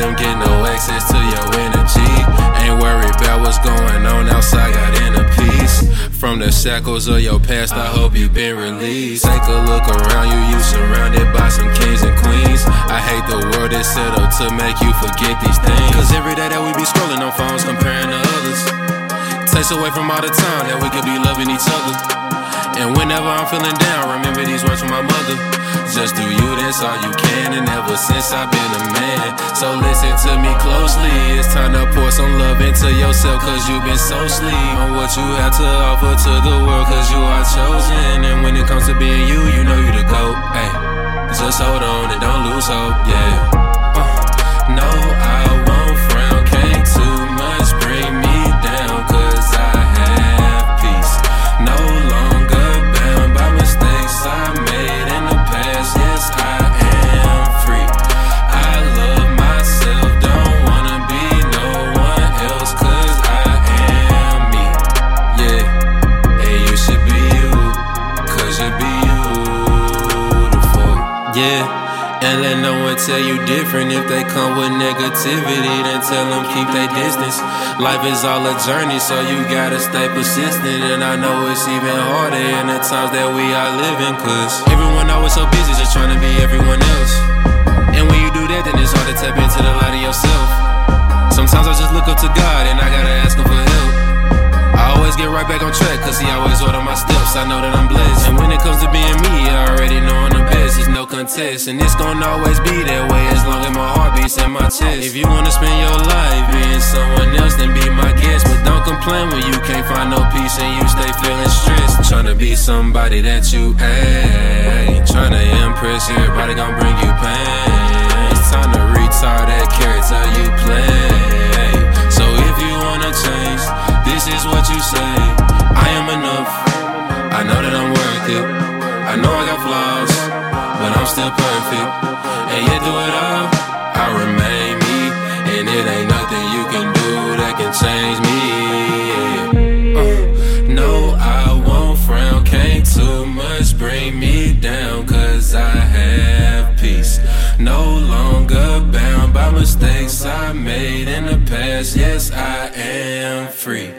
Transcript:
them get no access to your energy. Ain't worried about what's going on outside, got inner peace. From the shackles of your past, I hope you've been released. Take a look around you, you surrounded by some kings and queens. I hate the world that's set up to make you forget these things. Cause every day that we be scrolling on phones, comparing to others. Takes away from all the time that we could be loving each other. And whenever I'm feeling down, remember these words from my mother. Just do you, that's all you can. And ever since I've been a man. So listen to me closely. It's time to pour some love into yourself, cause you've been so sleep on what you have to offer to the world, cause you are chosen. And when it comes to being you, you know you the GOAT. Hey, just hold on and don't lose hope, yeah. One tell you different if they come with negativity. Then tell them keep their distance. Life is all a journey, so you gotta stay persistent. And I know it's even harder in the times that we are living. Cause everyone always so busy just trying to be everyone else. Get right back on track, cause he always order my steps. I know that I'm blessed. And when it comes to being me, I already know I'm the best. It's no contest. And it's gonna always be that way as long as my heart beats in my chest. If you wanna spend your life being someone else, then be my guest. But don't complain when you can't find no peace and you stay feeling stressed. Tryna be somebody that you ain't. Tryna impress everybody gon' bring you pain. It's time to retire that character you play. Still perfect. And yet do it all, I remain me. And it ain't nothing you can do that can change me. Uh, no, I won't frown. Can't too much bring me down, cause I have peace. No longer bound by mistakes I made in the past. Yes, I am free.